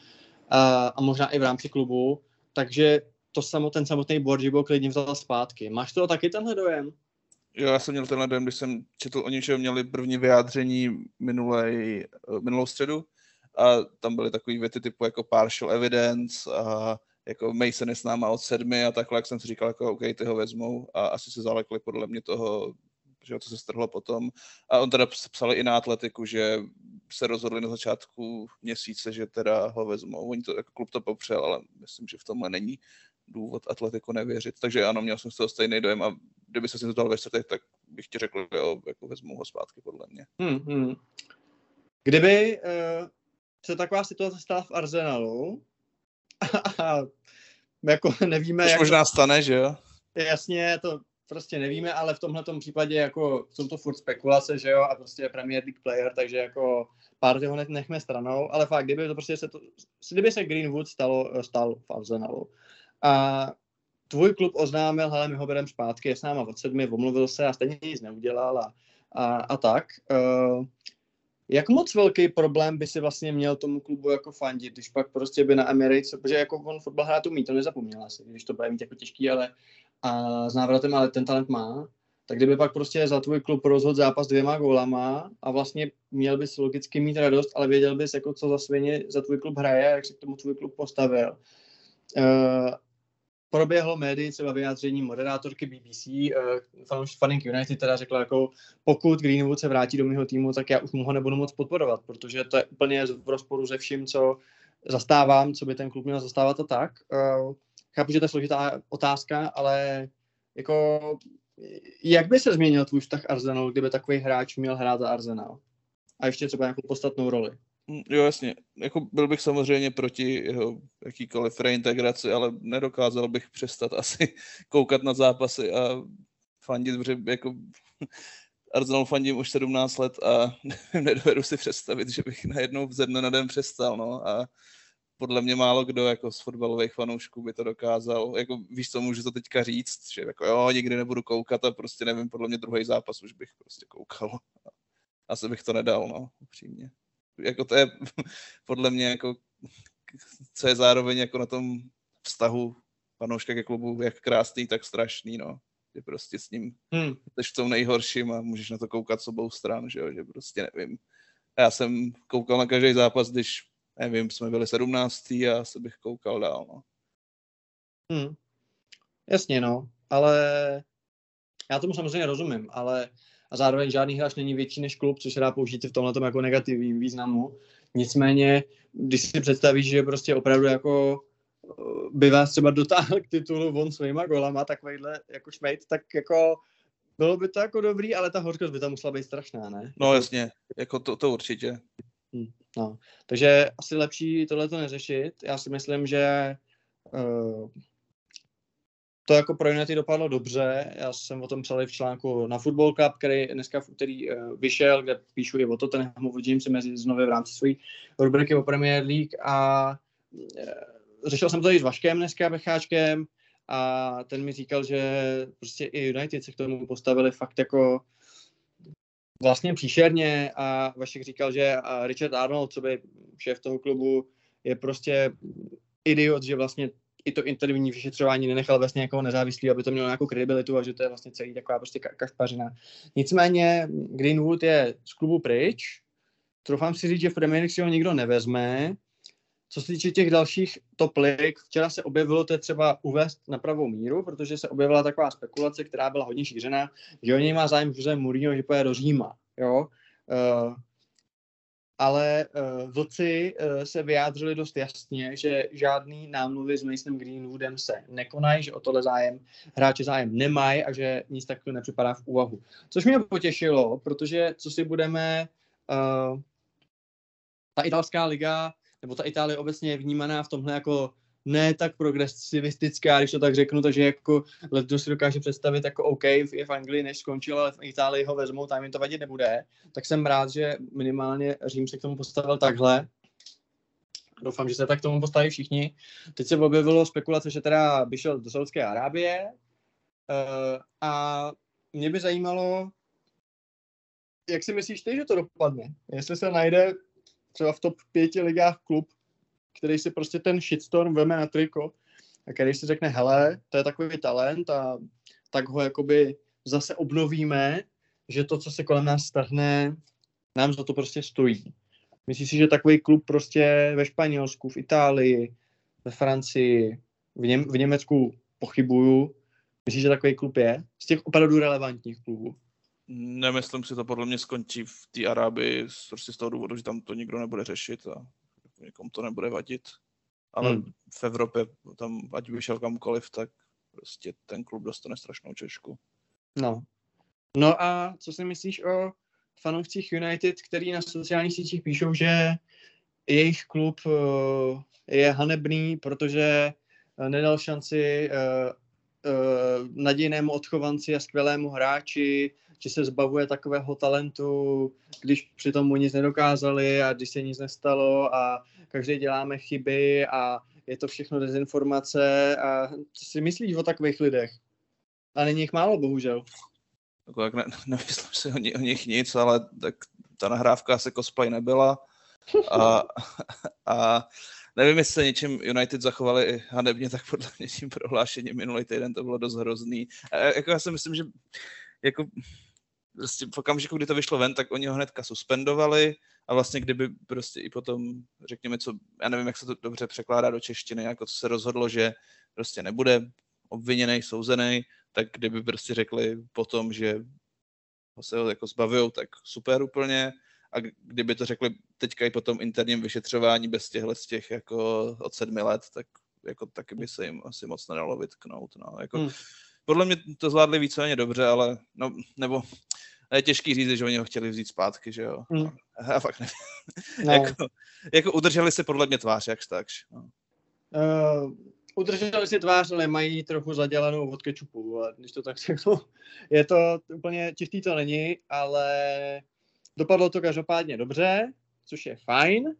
a, a možná i v rámci klubu, takže to samo, ten samotný byl klidně vzal zpátky. Máš to taky tenhle dojem? Jo, já jsem měl tenhle dojem, když jsem četl o že měli první vyjádření minulej, minulou středu a tam byly takové věty typu jako partial evidence a jako Mason je s náma od sedmi a takhle, jak jsem si říkal, jako OK, ty ho vezmou a asi se zalekli podle mě toho že jo, co se strhlo potom. A on teda psal i na atletiku, že se rozhodli na začátku měsíce, že teda ho vezmou. Oni to, jako klub to popřel, ale myslím, že v tomhle není důvod atletiku nevěřit. Takže ano, měl jsem z toho stejný dojem a kdyby se si to dal ve čtvrtek, tak bych ti řekl, že jo, jako vezmu ho zpátky podle mě. Hmm, hmm. Kdyby uh, se taková situace stala v Arsenalu a jako nevíme, Což jak možná stane, že jo? jasně, to prostě nevíme, ale v tomhle případě jako jsou to furt spekulace, že jo, a prostě je Premier League player, takže jako pár toho nechme stranou, ale fakt, kdyby to prostě se to, kdyby se Greenwood stalo, stal v Arsenalu a tvůj klub oznámil, hele, my ho bereme zpátky, je s náma od sedmi, omluvil se a stejně nic neudělal a, a, a tak. Uh, jak moc velký problém by si vlastně měl tomu klubu jako fandit, když pak prostě by na Emirates, protože jako on fotbal hrát umí, to nezapomněl asi, když to bude mít jako těžký, ale a s návratem, ale ten talent má, tak kdyby pak prostě za tvůj klub rozhodl zápas dvěma gólama a vlastně měl bys logicky mít radost, ale věděl bys, jako co za svině za tvůj klub hraje, jak se k tomu tvůj klub postavil. Uh, proběhlo médii třeba vyjádření moderátorky BBC, uh, Fanning United teda řekla, jako pokud Greenwood se vrátí do mého týmu, tak já už mu ho nebudu moc podporovat, protože to je úplně v rozporu se vším, co zastávám, co by ten klub měl zastávat a tak. Uh, chápu, že to je složitá otázka, ale jako jak by se změnil tvůj vztah Arsenal, kdyby takový hráč měl hrát za Arsenal? A ještě třeba nějakou podstatnou roli. Mm, jo, jasně. Jako byl bych samozřejmě proti jeho jakýkoliv reintegraci, ale nedokázal bych přestat asi koukat na zápasy a fandit, protože jako Arsenal fandím už 17 let a nedovedu si představit, že bych najednou ze dne na den přestal, no a podle mě málo kdo jako z fotbalových fanoušků by to dokázal. Jako víš, co můžu to teďka říct, že jako jo, nikdy nebudu koukat a prostě nevím, podle mě druhý zápas už bych prostě koukal. Asi bych to nedal, no, upřímně. Jako to je podle mě jako, co je zároveň jako na tom vztahu fanouška ke klubu, jak krásný, tak strašný, no. Že prostě s ním hmm. jsi v tom nejhorším a můžeš na to koukat s obou stran, že jo, že prostě nevím. Já jsem koukal na každý zápas, když nevím, jsme byli 17. a se bych koukal dál, no. Hmm. Jasně, no, ale já tomu samozřejmě rozumím, ale a zároveň žádný hráč není větší než klub, což se dá použít v tomhle jako negativním významu. Nicméně, když si představíš, že prostě opravdu jako eh, by vás třeba dotáhl k titulu von svýma golama, takovýhle jako šmejt, tak jako bylo by to jako dobrý, ale ta horkost by tam musela být strašná, ne? No jasně, jako to, to určitě. Hmm, no. Takže asi lepší tohle to neřešit. Já si myslím, že uh, to jako pro United dopadlo dobře. Já jsem o tom psal v článku na Football Club, který dneska v úterý uh, vyšel, kde píšu i o to, ten uvidím si mezi znovu v rámci své rubriky o Premier League a uh, řešil jsem to i s Vaškem dneska, Becháčkem a ten mi říkal, že prostě i United se k tomu postavili fakt jako vlastně příšerně a Vašek říkal, že Richard Arnold, co by šéf toho klubu, je prostě idiot, že vlastně i to intervní vyšetřování nenechal vlastně jako nezávislý, aby to mělo nějakou kredibilitu a že to je vlastně celý taková prostě kašpařina. Nicméně Greenwood je z klubu pryč, troufám si říct, že v Premier League si ho nikdo nevezme, co se týče těch dalších top lig, včera se objevilo to je třeba uvést na pravou míru, protože se objevila taková spekulace, která byla hodně šířená, že o něj má zájem Jose Mourinho, že pojede do Říma. Jo? Uh, ale uh, vlci uh, se vyjádřili dost jasně, že žádný námluvy s Masonem Greenwoodem se nekonají, že o tohle zájem hráči zájem nemají a že nic takového nepřipadá v úvahu. Což mě potěšilo, protože co si budeme, uh, ta italská liga, nebo ta Itálie obecně je vnímaná v tomhle jako ne tak progresivistická, když to tak řeknu, takže jako letos si dokáže představit jako OK, je v Anglii než skončil, ale v Itálii ho vezmou, tam jim to vadit nebude, tak jsem rád, že minimálně Řím se k tomu postavil takhle. Doufám, že se tak k tomu postaví všichni. Teď se objevilo spekulace, že teda by šel do Saudské Arábie uh, a mě by zajímalo, jak si myslíš ty, že to dopadne? Jestli se najde třeba v top pěti ligách klub, který si prostě ten shitstorm veme na triko a který si řekne, hele, to je takový talent a tak ho jakoby zase obnovíme, že to, co se kolem nás strhne, nám za to prostě stojí. Myslíš si, že takový klub prostě ve Španělsku, v Itálii, ve Francii, v, Něm- v Německu pochybuju. Myslíš, že takový klub je? Z těch opravdu relevantních klubů. Nemyslím si, to podle mě skončí v té Arábii prostě z toho důvodu, že tam to nikdo nebude řešit a někomu to nebude vadit. Ale Hmm. v Evropě, tam ať by šel kamkoliv, tak prostě ten klub dostane strašnou češku. No. No a co si myslíš o fanoušcích United, který na sociálních sítích píšou, že jejich klub eh, je hanebný, protože eh, nedal šanci eh, nadějnému odchovanci a skvělému hráči, že se zbavuje takového talentu, když přitom mu nic nedokázali a když se nic nestalo a každý děláme chyby a je to všechno dezinformace a co si myslíš o takových lidech? A není jich málo, bohužel. Jako jak ne, nemyslím si o, o nich nic, ale tak ta nahrávka asi cosplay nebyla. A, a nevím, jestli se něčím United zachovali hanebně, tak podle mě tím prohlášením minulý týden to bylo dost hrozný. A jako já si myslím, že jako prostě v okamžiku, kdy to vyšlo ven, tak oni ho hnedka suspendovali a vlastně kdyby prostě i potom, řekněme, co, já nevím, jak se to dobře překládá do češtiny, jako co se rozhodlo, že prostě nebude obviněný, souzený, tak kdyby prostě řekli potom, že ho se ho jako zbavil, tak super úplně. A kdyby to řekli teďka i po tom interním vyšetřování bez těchhle z těch jako od sedmi let, tak jako taky by se jim asi moc nedalo vytknout. No. Jako, Hmm. Podle mě to zvládli víceméně dobře, ale no, nebo je těžký říct, že oni ho chtěli vzít zpátky, že jo. Hmm. Já fakt nevím. No. jako, jako udrželi si podle mě tvář, jakž takž. No. Uh, udrželi si tvář, ale mají trochu zadělanou od kečupu, ale když to tak řeknu. Je to úplně čistý to není, ale dopadlo to každopádně dobře, což je fajn,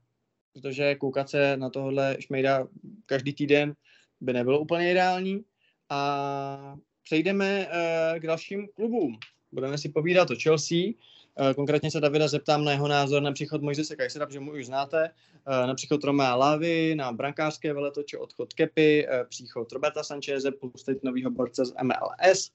protože koukat se na tohle šmejda každý týden by nebylo úplně ideální. A přejdeme uh, k dalším klubům. Budeme si povídat o Chelsea. Uh, konkrétně se Davida zeptám na jeho názor na příchod Mojzese Kajsera, protože mu už znáte, uh, na příchod Romea Lavy, na brankářské veletoče, odchod Kepy, příchod Roberta Sancheze, plus teď novýho borce z MLS.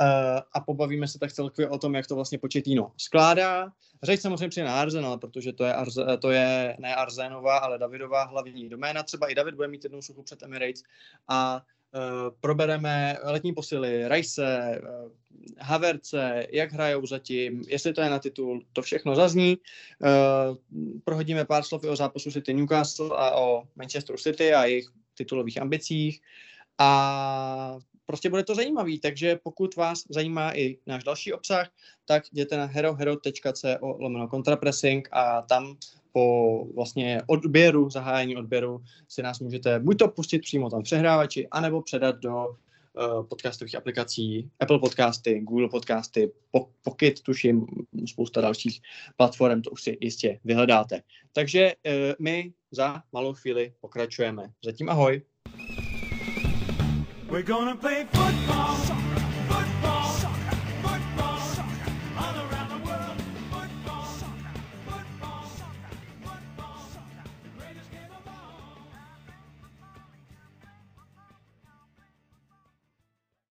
Uh, a pobavíme se tak celkově o tom, jak to vlastně Početino skládá. Řeč samozřejmě přijde na Arsenal, protože to je, Arze, to je ne Arzenova, ale Davidová hlavní doména. Třeba i David bude mít jednou suchu před Emirates a Uh, probereme letní posily, Rajse, uh, Haverce, jak hrajou zatím, jestli to je na titul, to všechno zazní. Uh, prohodíme pár slov o zápasu City Newcastle a o Manchester City a jejich titulových ambicích. A prostě bude to zajímavý, takže pokud vás zajímá i náš další obsah, tak jděte na herohero.co lomeno kontrapressing a tam po vlastně odběru, zahájení odběru si nás můžete buď to pustit přímo tam přehrávači, anebo předat do uh, podcastových aplikací Apple Podcasty, Google Podcasty, po- Pocket, tuším, spousta dalších platform, to už si jistě vyhledáte. Takže uh, my za malou chvíli pokračujeme. Zatím ahoj. We're gonna play football.